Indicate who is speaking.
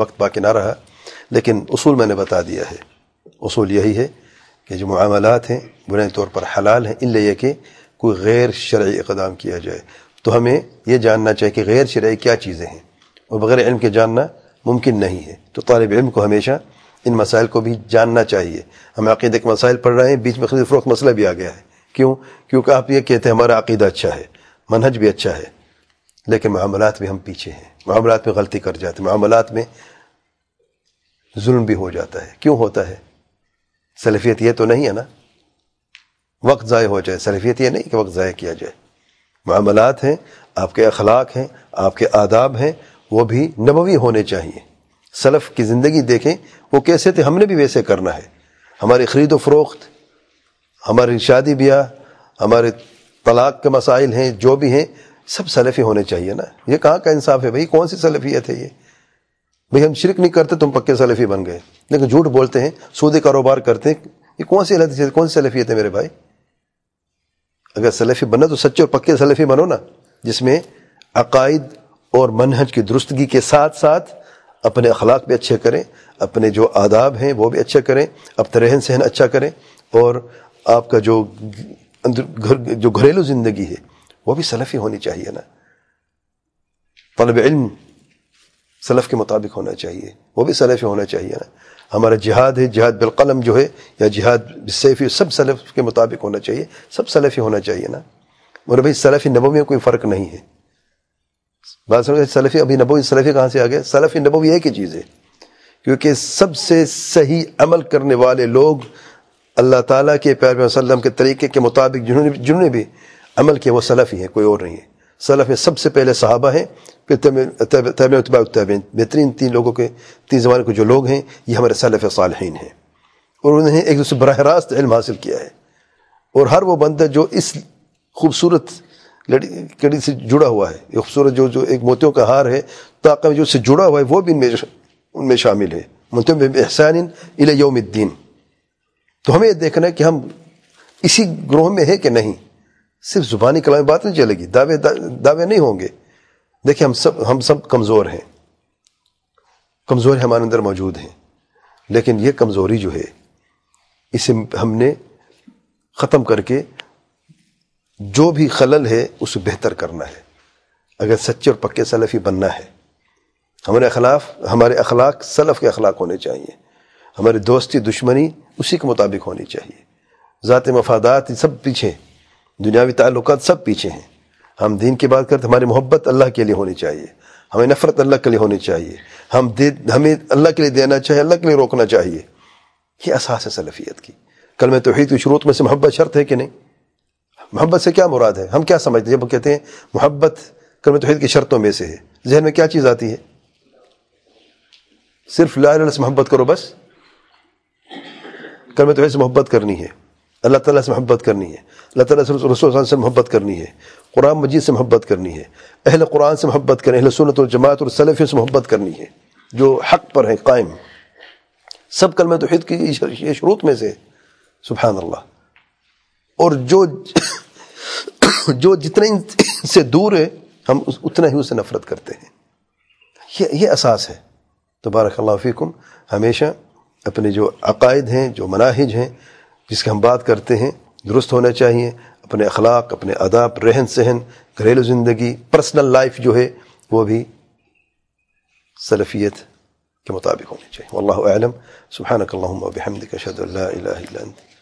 Speaker 1: وقت باقی نہ رہا۔ لیکن اصول میں نے بتا دیا ہے۔ اصول یہی ہے کہ جو معاملات ہیں، بنیادی طور پر حلال ہیں، ان لیے کہ کوئی غیر شرعی اقدام کیا جائے۔ تو ہمیں یہ جاننا چاہیے کہ غیر شرعی کیا چیزیں ہیں۔ اور بغیر علم کے جاننا ممکن نہیں ہے۔ تو طالب علم کو ہمیشہ ان مسائل کو بھی جاننا چاہیے۔ ہم عقیدے کے مسائل پڑھ رہے ہیں، بیچ میں خرید فروخت مسئلہ بھی آ گیا ہے۔ کیوں؟ کیونکہ آپ یہ کہتے ہیں ہمارا عقیدہ اچھا ہے، منہج بھی اچھا ہے۔ لیکن معاملات میں ہم پیچھے ہیں۔ معاملات میں غلطی کر جاتے ہیں۔ معاملات میں ظلم بھی ہو جاتا ہے۔ کیوں ہوتا ہے؟ سلفیت یہ تو نہیں ہے نا۔ وقت ضائع ہو جائے۔ سلفیت یہ نہیں کہ وقت ضائع کیا جائے۔ معاملات ہیں، آپ کے اخلاق ہیں، آپ کے آداب ہیں، وہ بھی نبوی ہونے چاہیے۔ سلف کی زندگی دیکھیں، وہ کیسے تھے؟ ہم نے بھی ویسے کرنا ہے۔ ہماری خرید و فروخت، ہماری شادی بیاہ، ہمارے طلاق کے مسائل ہیں، جو بھی ہیں سب سلفی ہونے چاہیے نا۔ یہ کہاں کا انصاف ہے بھائی؟ کون سی سلفیت ہے یہ؟ بھئی ہم شرک نہیں کرتے، تم پکے سلفی بن گئے۔ لیکن جھوٹ بولتے ہیں سودی کاروبار کرتے ہیں۔ یہ کون سی ہے؟ کون سی سلفیت ہے میرے بھائی؟ اگر سلفی بننا تو سچے اور پکے سلفی بنو نا، جس میں عقائد اور منہج کی درستگی کے ساتھ ساتھ اپنے اخلاق بھی اچھے کریں، اپنے جو آداب ہیں وہ بھی اچھے کریں، اپنا رہن سہن اچھا کریں اور آپ کا جو گھر، جو گھریلو زندگی ہے وہ بھی سلفی ہونی چاہیے نا۔ طلب علم سلف کے مطابق ہونا چاہیے، وہ بھی سلفی ہونا چاہیے نا۔ ہمارا جہاد ہے، جہاد بالقلم جو ہے، یا جہاد سیفی سب سلف کے مطابق ہونا چاہیے، سب سلفی ہونا چاہیے نا۔ اور بھائی سلفی نبو میں کوئی فرق نہیں ہے۔ بات سمجھ سلفی ابھی نبوی سلفی کہاں سے آ گیا سلفی نبوی ایک ہی چیز ہے۔ کیونکہ سب سے صحیح عمل کرنے والے لوگ اللہ تعالیٰ کے پیار وسلم کے طریقے کے مطابق جنہوں نے جنہوں نے بھی عمل کیا، وہ سلفی ہیں، کوئی اور نہیں ہے۔ سلف میں سب سے پہلے صحابہ ہیں، پھر اتباع التابعین۔ بہترین تین لوگوں کے، تین زمانے کے جو لوگ ہیں، یہ ہمارے سلف صالحین ہیں۔ اور انہوں نے ایک دوسرے براہ راست علم حاصل کیا ہے۔ اور ہر وہ بندہ جو اس خوبصورت لڑی کڑی سے جڑا ہوا ہے، یہ خوبصورت جو جو ایک موتیوں کا ہار ہے طاقہ جو اس سے جڑا ہوا ہے، وہ بھی ان میں ان میں شامل ہے۔ منتم احسان الی یوم الدین۔ تو ہمیں یہ دیکھنا ہے کہ ہم اسی گروہ میں ہے کہ نہیں۔ صرف زبانی کلام بات نہیں چلے گی، دعوے دعوے نہیں ہوں گے۔ دیکھیں، ہم سب ہم سب کمزور ہیں۔ کمزور ہمارے اندر موجود ہیں۔ لیکن یہ کمزوری جو ہے، اسے ہم نے ختم کر کے جو بھی خلل ہے، اسے بہتر کرنا ہے۔ اگر سچے اور پکے سلفی بننا ہے، ہمارے اخلاق ہمارے اخلاق سلف کے اخلاق ہونے چاہیے۔ ہماری دوستی، دشمنی اسی کے مطابق ہونی چاہیے۔ ذات مفادات سب پیچھے۔ دنیاوی تعلقات سب پیچھے ہیں۔ ہم دین کی بات کرتے ہماری محبت اللہ کے لیے ہونی چاہیے۔ ہمیں نفرت اللہ کے لیے ہونی چاہیے۔ ہم دے، ہمیں اللہ کے لیے دینا چاہیے، اللہ کے لیے روکنا چاہیے۔ یہ اساس ہے سلفیت کی۔ کل میں توحید کی شروع میں سے محبت شرط ہے کہ نہیں؟ محبت سے کیا مراد ہے؟ ہم کیا سمجھتے ہیں؟ جب کہتے ہیں محبت کل میں توحید کی شرطوں میں سے ہے۔ ذہن میں کیا چیز آتی ہے؟ صرف لا اللہ سے محبت کرو بس۔ کل میں توحید سے محبت کرنی ہے۔ اللہ تعالیٰ سے محبت کرنی ہے۔ اللہ تعالیٰ سے رسول صلی اللہ علیہ سے محبت کرنی ہے۔ قرآن مجید سے محبت کرنی ہے۔ اہل قرآن سے محبت کرنی اہل سنت الجماعت اور سلفی سے محبت کرنی ہے۔ جو حق پر ہیں، قائم۔ سب کلمہ توحید کی یہ شروط میں سے۔ سبحان اللہ۔ اور جو جو جتنے سے دور ہے، ہم اتنا ہی اسے نفرت کرتے ہیں۔ یہ یہ اساس ہے۔ تو بارک اللہ فیکم۔ ہمیشہ اپنے جو عقائد ہیں، جو مناہج ہیں جس کی ہم بات کرتے ہیں، درست ہونا چاہیے، اپنے اخلاق، اپنے اداب رہن سہن، گھریلو زندگی پرسنل لائف جو ہے، وہ بھی سلفیت کے مطابق ہونی چاہیے۔ واللہ اعلم۔ سبحانک اللہم و بحمدک، اشہد اللہ الہ الا انت۔